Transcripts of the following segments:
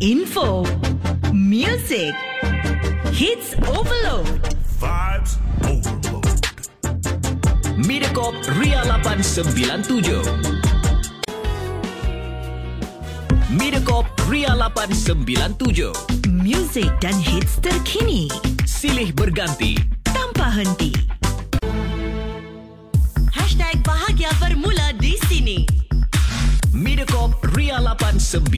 Info, music, hits overload. Vibes overload. Mediacorp Ria 897. Mediacorp Ria 897. Music dan hits terkini Silih berganti. tanpa henti. Hashtag bahagia bermula di sini. Mediacorp Ria 89.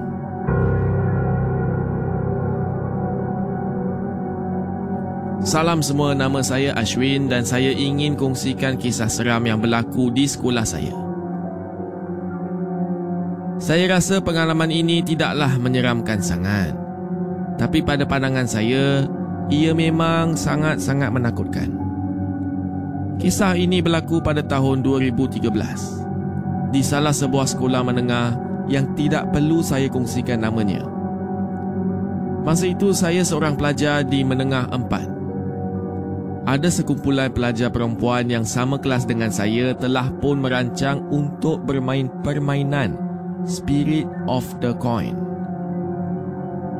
Salam semua, nama saya Ashwin dan saya ingin kongsikan kisah seram yang berlaku di sekolah saya. Saya rasa pengalaman ini tidaklah menyeramkan sangat. Tapi pada pandangan saya, ia memang sangat-sangat menakutkan. Kisah ini berlaku pada tahun 2013 di salah sebuah sekolah menengah yang tidak perlu saya kongsikan namanya. Masa itu saya seorang pelajar di menengah empat. Ada sekumpulan pelajar perempuan yang sama kelas dengan saya telah pun merancang untuk bermain permainan Spirit of the Coin.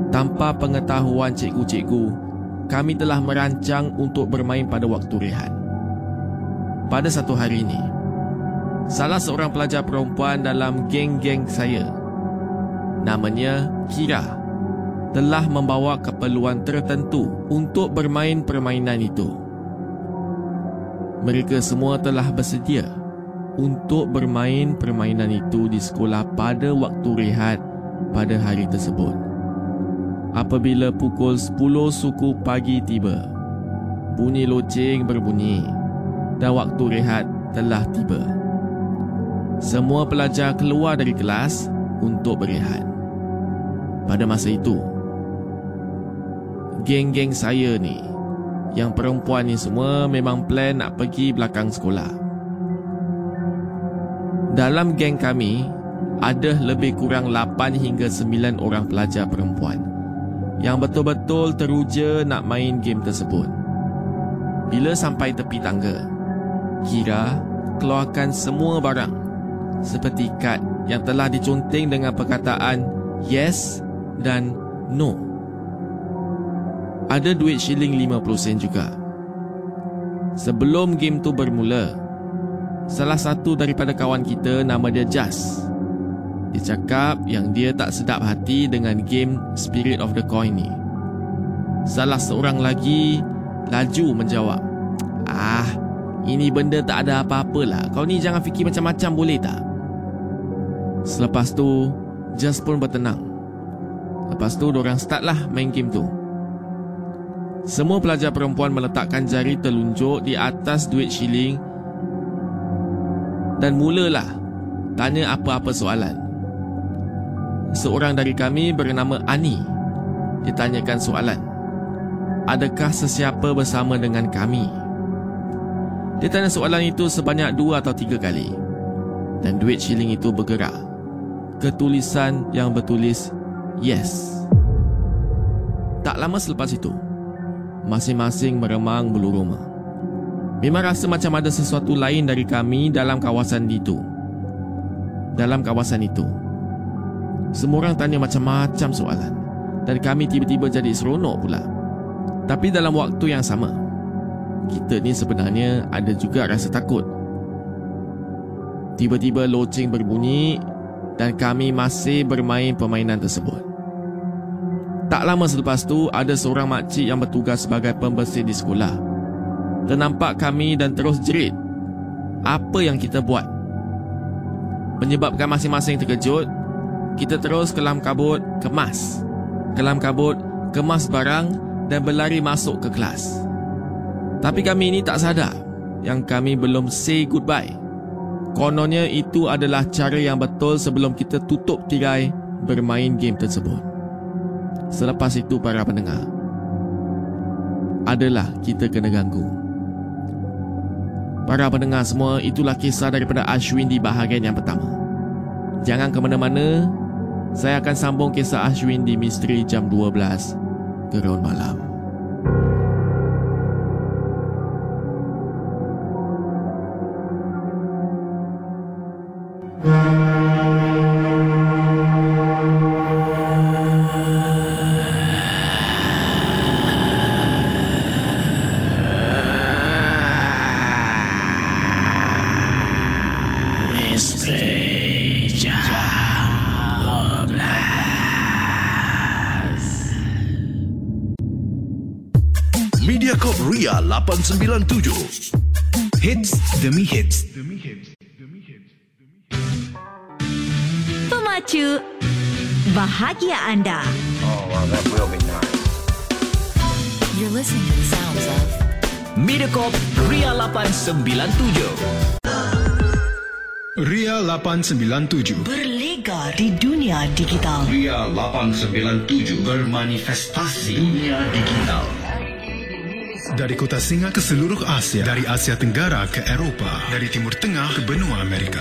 Tanpa pengetahuan cikgu-cikgu, kami telah merancang untuk bermain pada waktu rehat. Pada satu hari ini, salah seorang pelajar perempuan dalam geng-geng saya, namanya Kira, telah membawa keperluan tertentu untuk bermain permainan itu. Mereka semua telah bersedia untuk bermain permainan itu di sekolah pada waktu rehat pada hari tersebut. Apabila pukul 10 suku pagi tiba, bunyi loceng berbunyi dan waktu rehat telah tiba. Semua pelajar keluar dari kelas untuk berehat. Pada masa itu, geng-geng saya ni yang perempuan ni semua memang plan nak pergi belakang sekolah. Dalam geng kami, ada lebih kurang 8 hingga 9 orang pelajar perempuan yang betul-betul teruja nak main game tersebut. Bila sampai tepi tangga, Kira keluarkan semua barang seperti kad yang telah diconteng dengan perkataan yes dan no. Ada duit shilling 50 sen juga. Sebelum game tu bermula, salah satu daripada kawan kita nama dia Jas. Dia cakap yang dia tak sedap hati dengan game Spirit of the Coin ni. Salah seorang lagi laju menjawab, Ah, ini benda tak ada apa-apalah. Kau ni jangan fikir macam-macam boleh tak? Selepas tu, Jas pun bertenang. Lepas tu, orang start lah main game tu. Semua pelajar perempuan meletakkan jari telunjuk di atas duit shilling dan mulalah tanya apa-apa soalan. Seorang dari kami bernama Ani ditanyakan soalan. Adakah sesiapa bersama dengan kami? Dia tanya soalan itu sebanyak dua atau tiga kali. Dan duit shilling itu bergerak. Ketulisan yang bertulis yes. Tak lama selepas itu, masing-masing meremang bulu rumah. Memang rasa macam ada sesuatu lain dari kami dalam kawasan itu. Dalam kawasan itu. Semua orang tanya macam-macam soalan. Dan kami tiba-tiba jadi seronok pula. Tapi dalam waktu yang sama, kita ni sebenarnya ada juga rasa takut. Tiba-tiba loceng berbunyi dan kami masih bermain permainan tersebut. Tak lama selepas tu, ada seorang makcik yang bertugas sebagai pembersih di sekolah. Ternampak kami dan terus jerit. Apa yang kita buat? Menyebabkan masing-masing terkejut, kita terus kelam kabut kemas. Kelam kabut kemas barang dan berlari masuk ke kelas. Tapi kami ini tak sadar yang kami belum say goodbye. Kononnya itu adalah cara yang betul sebelum kita tutup tirai bermain game tersebut. Selepas itu para pendengar Adalah kita kena ganggu. Para pendengar semua Itulah kisah daripada Ashwin di bahagian yang pertama. Jangan ke mana-mana Saya akan sambung kisah Ashwin di Misteri Jam 12 Gerun Malam Pemacu bahagia anda. You're listening to the sounds of Mediacorp Ria 897. Ria 897 Berlegar di dunia digital. Ria 897 bermanifestasi dunia digital. Dari kota Singa ke seluruh Asia Dari Asia Tenggara ke Eropah Dari Timur Tengah ke benua Amerika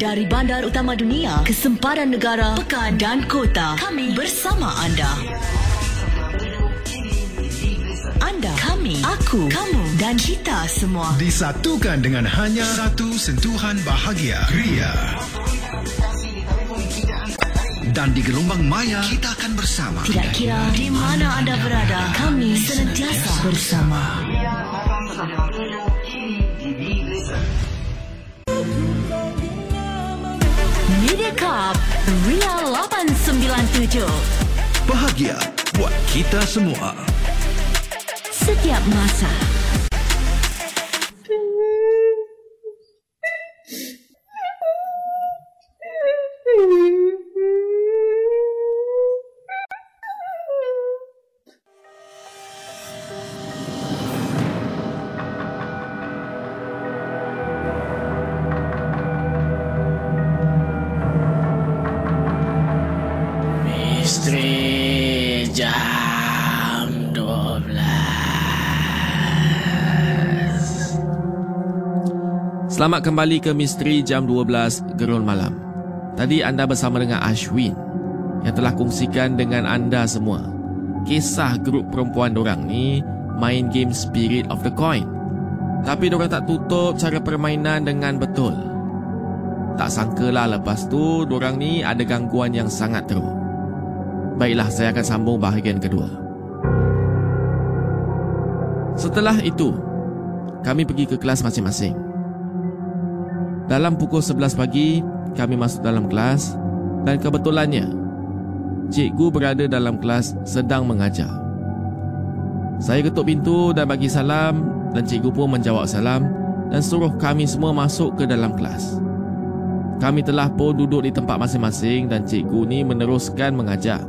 Dari bandar utama dunia ke sempadan negara, pekan dan kota, kami bersama anda. Anda, kami, aku, kamu dan kita semua. Disatukan dengan hanya satu sentuhan bahagia Ria Dan di gelombang maya kita akan bersama. Tidak kira di mana anda berada, kami senantiasa bersama. Mediacorp Ria 897 Bahagia buat kita semua. Setiap masa Selamat kembali ke Misteri Jam 12 Gerun Malam. Tadi anda bersama dengan Ashwin yang telah kongsikan dengan anda semua kisah grup perempuan dorang ni main game Spirit of the Coin. Tapi dorang tak tutup cara permainan dengan betul. Tak sangkalah lepas tu dorang ni ada gangguan yang sangat teruk. Baiklah, saya akan sambung bahagian kedua. Setelah itu, kami pergi ke kelas masing-masing. Dalam pukul 11 pagi, kami masuk dalam kelas dan kebetulannya, cikgu berada dalam kelas sedang mengajar. Saya ketuk pintu dan bagi salam dan cikgu pun menjawab salam dan suruh kami semua masuk ke dalam kelas. Kami telah pun duduk di tempat masing-masing dan cikgu ni meneruskan mengajar.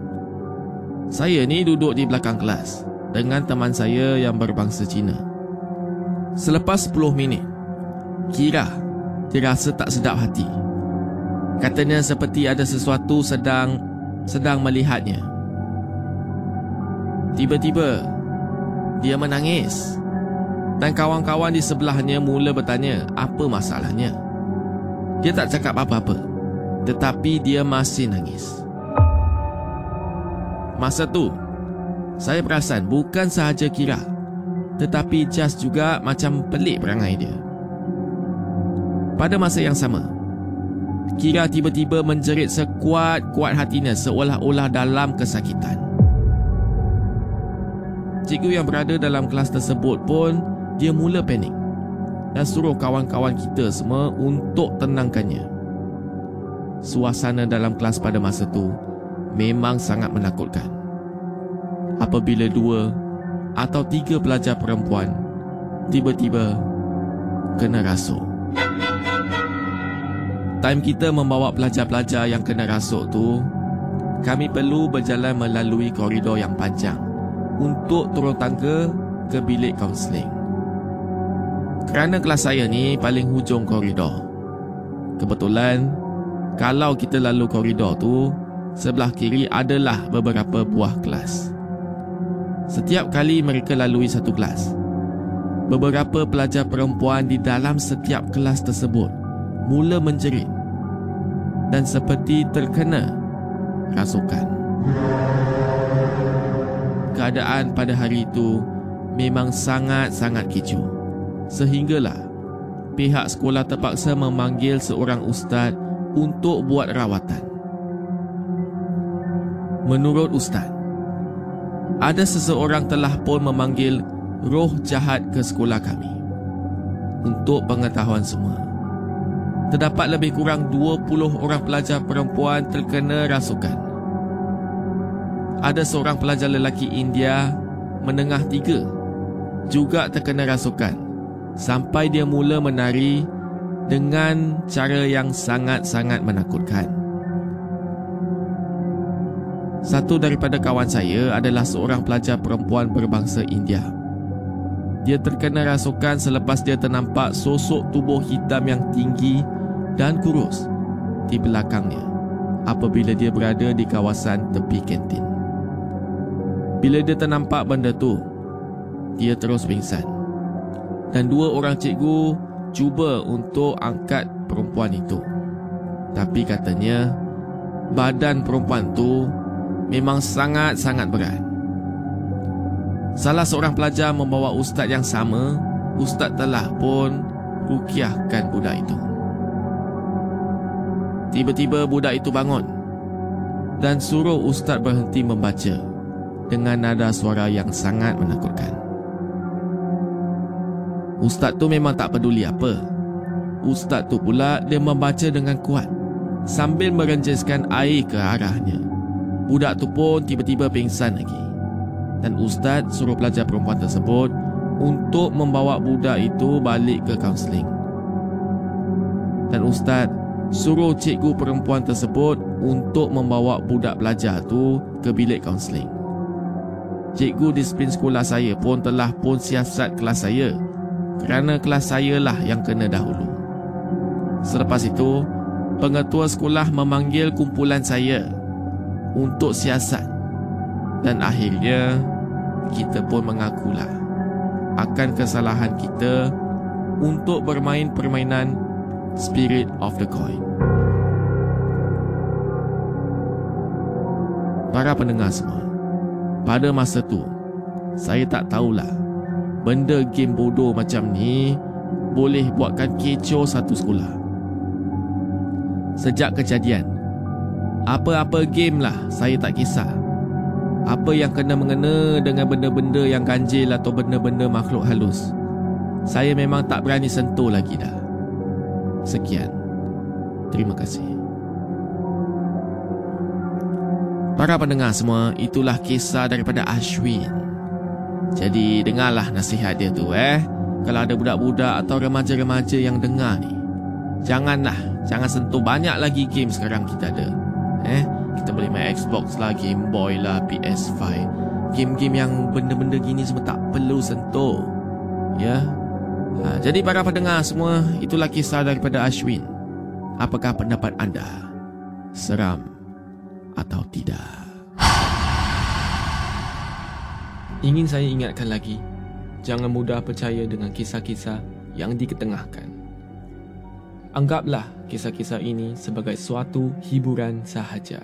Saya ni duduk di belakang kelas dengan teman saya yang berbangsa Cina. Selepas 10 minit, Kira dirasa tak sedap hati. Katanya seperti ada sesuatu sedang sedang melihatnya. Tiba-tiba, dia menangis. Dan kawan-kawan di sebelahnya mula bertanya apa masalahnya. Dia tak cakap apa-apa. Tetapi dia masih nangis. Masa tu, saya perasan bukan sahaja Kira, tetapi Jas juga macam pelik perangai dia. Pada masa yang sama, Kira tiba-tiba menjerit sekuat-kuat hatinya seolah-olah dalam kesakitan. Cikgu yang berada dalam kelas tersebut pun dia mula panik dan suruh kawan-kawan kita semua untuk tenangkannya. Suasana dalam kelas pada masa tu memang sangat menakutkan. Apabila dua atau tiga pelajar perempuan tiba-tiba kena rasuk. Time kita membawa pelajar-pelajar yang kena rasuk tu, kami perlu berjalan melalui koridor yang panjang untuk turun tangga ke bilik kaunseling. Kerana kelas saya ni paling hujung koridor. Kebetulan, kalau kita lalu koridor tu, sebelah kiri adalah beberapa buah kelas. Setiap kali mereka lalui satu kelas, beberapa pelajar perempuan di dalam setiap kelas tersebut mula menjerit dan seperti terkena rasukan. Keadaan pada hari itu memang sangat-sangat kecoh sehinggalah pihak sekolah terpaksa memanggil seorang ustaz untuk buat rawatan. Menurut ustaz, ada seseorang telah pun memanggil roh jahat ke sekolah kami. Untuk pengetahuan semua, terdapat lebih kurang 20 orang pelajar perempuan terkena rasukan. Ada seorang pelajar lelaki India menengah tiga juga terkena rasukan sampai dia mula menari dengan cara yang sangat-sangat menakutkan. Satu daripada kawan saya adalah seorang pelajar perempuan berbangsa India. Dia terkena rasukan selepas dia ternampak sosok tubuh hitam yang tinggi dan kurus di belakangnya apabila dia berada di kawasan tepi kantin. Bila dia ternampak benda tu, dia terus pingsan dan dua orang cikgu cuba untuk angkat perempuan itu. Tapi katanya badan perempuan tu memang sangat-sangat berat. Salah seorang pelajar membawa ustaz yang sama, ustaz telah pun rukiahkan budak itu. Tiba-tiba budak itu bangun dan suruh ustaz berhenti membaca dengan nada suara yang sangat menakutkan. Ustaz tu memang tak peduli apa. Ustaz tu pula dia membaca dengan kuat sambil merenjeskan air ke arahnya. Budak tu pun tiba-tiba pingsan lagi. Dan Ustaz suruh pelajar perempuan tersebut untuk membawa budak itu balik ke kaunseling. Dan Ustaz suruh cikgu perempuan tersebut untuk membawa budak pelajar tu ke bilik kaunseling. Cikgu disiplin sekolah saya pun telah pun siasat kelas saya kerana kelas saya lah yang kena dahulu. Selepas itu, pengetua sekolah memanggil kumpulan saya untuk siasat dan akhirnya kita pun mengakulah akan kesalahan kita untuk bermain permainan Spirit of the Coin. Para pendengar semua, pada masa tu, saya tak tahulah benda game bodoh macam ni boleh buatkan kecoh satu sekolah. Sejak kejadian, apa-apa game lah saya tak kisah. Apa yang kena mengena dengan benda-benda yang ganjil atau benda-benda makhluk halus. Saya memang tak berani sentuh lagi dah. Sekian. Terima kasih. Para pendengar semua, itulah kisah daripada Ashwin. Jadi dengarlah nasihat dia tu eh. Kalau ada budak-budak atau remaja-remaja yang dengar ni. Janganlah, jangan sentuh banyak lagi game sekarang kita ada. Eh, kita boleh main Xbox lah, Game Boy lah, PS5. Game-game yang benda-benda gini semua tak perlu sentuh. Ya. Ha, jadi para pendengar semua, itulah kisah daripada Ashwin. Apakah pendapat anda? Seram atau tidak? Ingin saya ingatkan lagi, jangan mudah percaya dengan kisah-kisah yang diketengahkan. Anggaplah kisah-kisah ini sebagai suatu hiburan sahaja.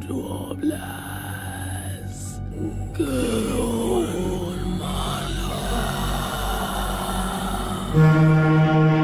12 Gerun Music,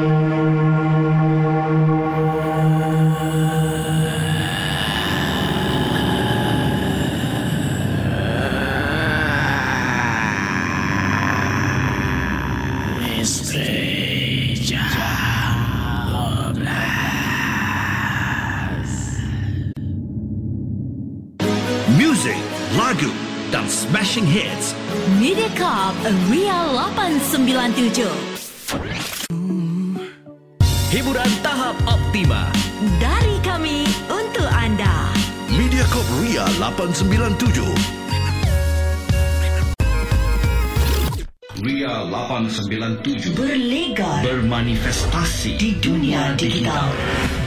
lagu dan smashing hits Mediacorp Ria 897. Hiburan tahap optima. Dari kami untuk anda. Mediacorp Ria 897 Ria 897 Berlegar bermanifestasi di dunia digital.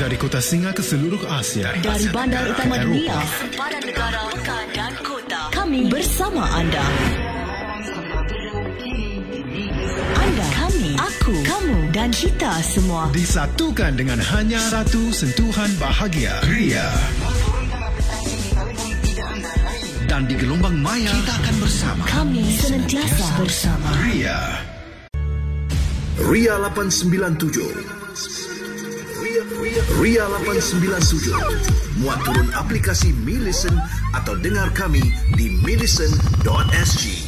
Dari kota Singa ke seluruh Asia. Dari bandar utama Eropah. dunia, sempadan negara, pekan dan kota. Kami bersama anda. Anda, kami, aku, kamu dan kita semua. Disatukan dengan hanya satu sentuhan bahagia. Ria. Dan di gelombang maya kita akan bersama Kami senantiasa bersama. Ria. Ria 897 Ria, Ria, Ria 897 Muat turun aplikasi Mi Listen atau dengar kami di milisten.sg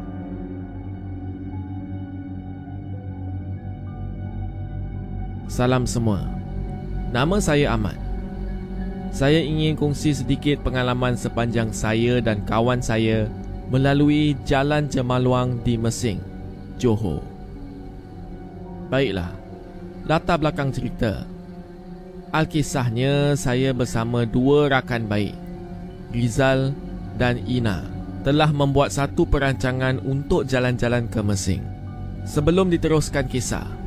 Salam semua. Nama saya Ahmad. Saya ingin kongsi sedikit pengalaman sepanjang saya dan kawan saya melalui Jalan Jemaluang di Mesing, Johor. Baiklah, latar belakang cerita. Alkisahnya saya bersama dua rakan baik, Rizal dan Ina, telah membuat satu perancangan untuk jalan-jalan ke Mesing. Sebelum diteruskan kisah,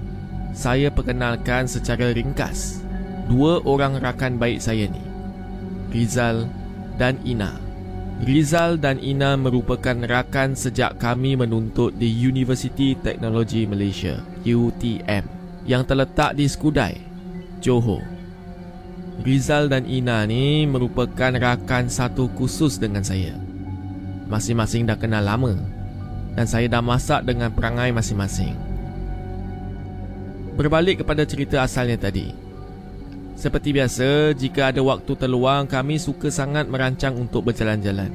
saya perkenalkan secara ringkas dua orang rakan baik saya ni Rizal dan Ina Rizal dan Ina merupakan rakan sejak kami menuntut di University Technology Malaysia UTM yang terletak di Skudai, Johor. Rizal dan Ina ni merupakan rakan satu khusus dengan saya. Masing-masing dah kenal lama dan saya dah masak dengan perangai masing-masing. Berbalik kepada cerita asalnya tadi. Seperti biasa, jika ada waktu terluang, kami suka sangat merancang untuk berjalan-jalan.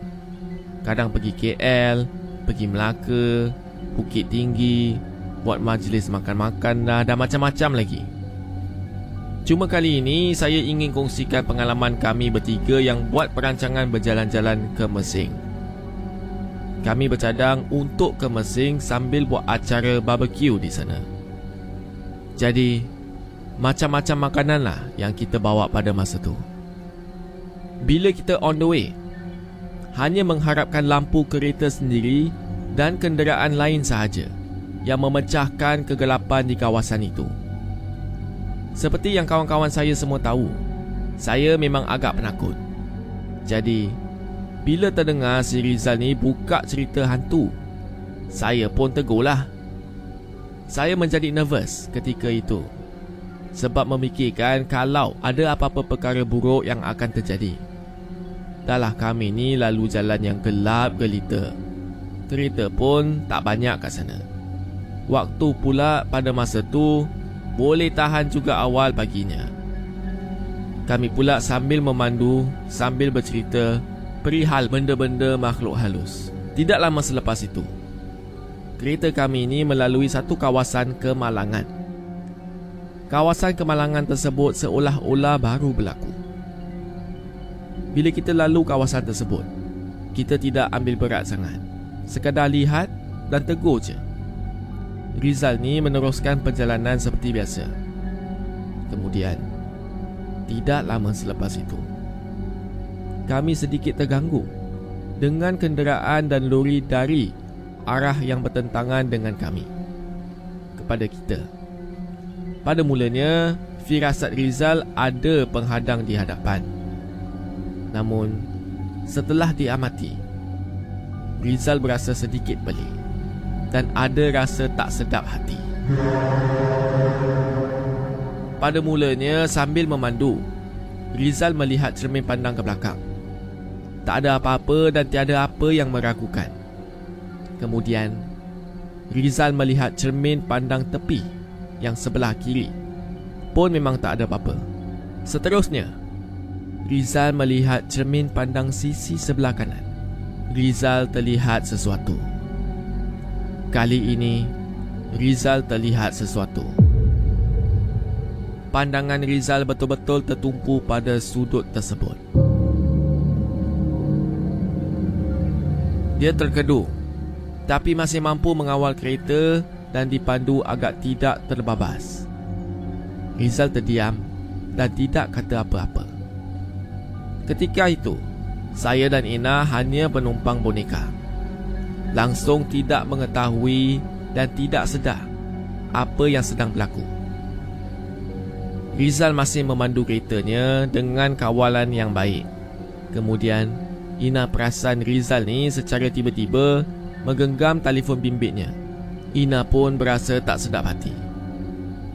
Kadang pergi KL, pergi Melaka, Bukit Tinggi, buat majlis makan-makan dah, dan macam-macam lagi. Cuma kali ini, saya ingin kongsikan pengalaman kami bertiga yang buat perancangan berjalan-jalan ke Mesing. Kami bercadang untuk ke Mesing sambil buat acara barbecue di sana. Jadi, macam-macam makanan lah yang kita bawa pada masa tu. Bila kita on the way, hanya mengharapkan lampu kereta sendiri dan kenderaan lain sahaja yang memecahkan kegelapan di kawasan itu. Seperti yang kawan-kawan saya semua tahu, saya memang agak penakut. Jadi, bila terdengar si Rizal ni buka cerita hantu, saya pun tegurlah. Saya menjadi nervous ketika itu sebab memikirkan kalau ada apa-apa perkara buruk yang akan terjadi. Dahlah kami ni lalu jalan yang gelap gelita. Kereta pun tak banyak kat sana. Waktu pula pada masa tu boleh tahan juga awal paginya. Kami pula sambil memandu, sambil bercerita perihal benda-benda makhluk halus. Tidak lama selepas itu, kereta kami ini melalui satu kawasan kemalangan. Kawasan kemalangan tersebut seolah-olah baru berlaku. Bila kita lalu kawasan tersebut, kita tidak ambil berat sangat. Sekadar lihat dan tegur je. Rizal ni meneruskan perjalanan seperti biasa. Kemudian, tidak lama selepas itu, kami sedikit terganggu dengan kenderaan dan lori dari arah yang bertentangan dengan kami. Kepada kita, pada mulanya, firasat Rizal ada penghadang di hadapan. Namun, setelah diamati, Rizal berasa sedikit beli dan ada rasa tak sedap hati. Pada mulanya, sambil memandu, Rizal melihat cermin pandang ke belakang. Tak ada apa-apa dan tiada apa yang meragukan. Kemudian, Rizal melihat cermin pandang tepi yang sebelah kiri pun memang tak ada apa-apa. Seterusnya, Rizal melihat cermin pandang sisi sebelah kanan. Rizal terlihat sesuatu. Kali ini, Rizal terlihat sesuatu. Pandangan Rizal betul-betul tertumpu pada sudut tersebut. Dia terkedu tetapi masih mampu mengawal kereta dan dipandu agak tidak terbabas. Rizal terdiam dan tidak kata apa-apa. Ketika itu, saya dan Ina hanya penumpang boneka. Langsung tidak mengetahui dan tidak sedar apa yang sedang berlaku. Rizal masih memandu keretanya dengan kawalan yang baik. Kemudian, Ina perasan Rizal ni secara tiba-tiba menggenggam telefon bimbitnya. Ina pun berasa tak sedap hati.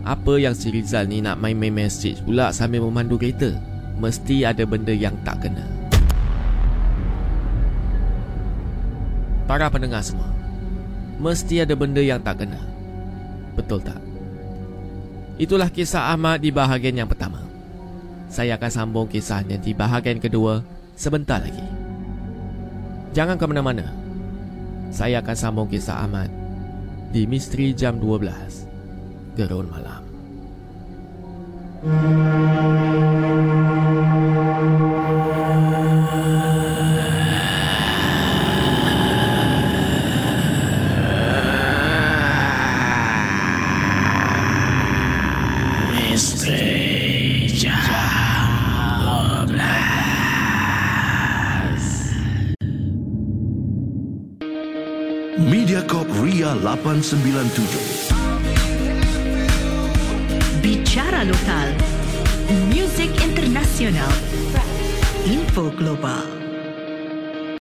Apa yang si Rizal ni nak main-main message pula sambil memandu kereta? Mesti ada benda yang tak kena. Para pendengar semua, mesti ada benda yang tak kena. Betul tak? Itulah kisah Ahmad di bahagian yang pertama. Saya akan sambung kisahnya di bahagian kedua sebentar lagi. Jangan ke mana-mana. Saya akan sambung kisah Ahmad di Misteri Jam 12 Gerun Malam. Mediacorp 897. Bicara lokal, muzik internasional, info global.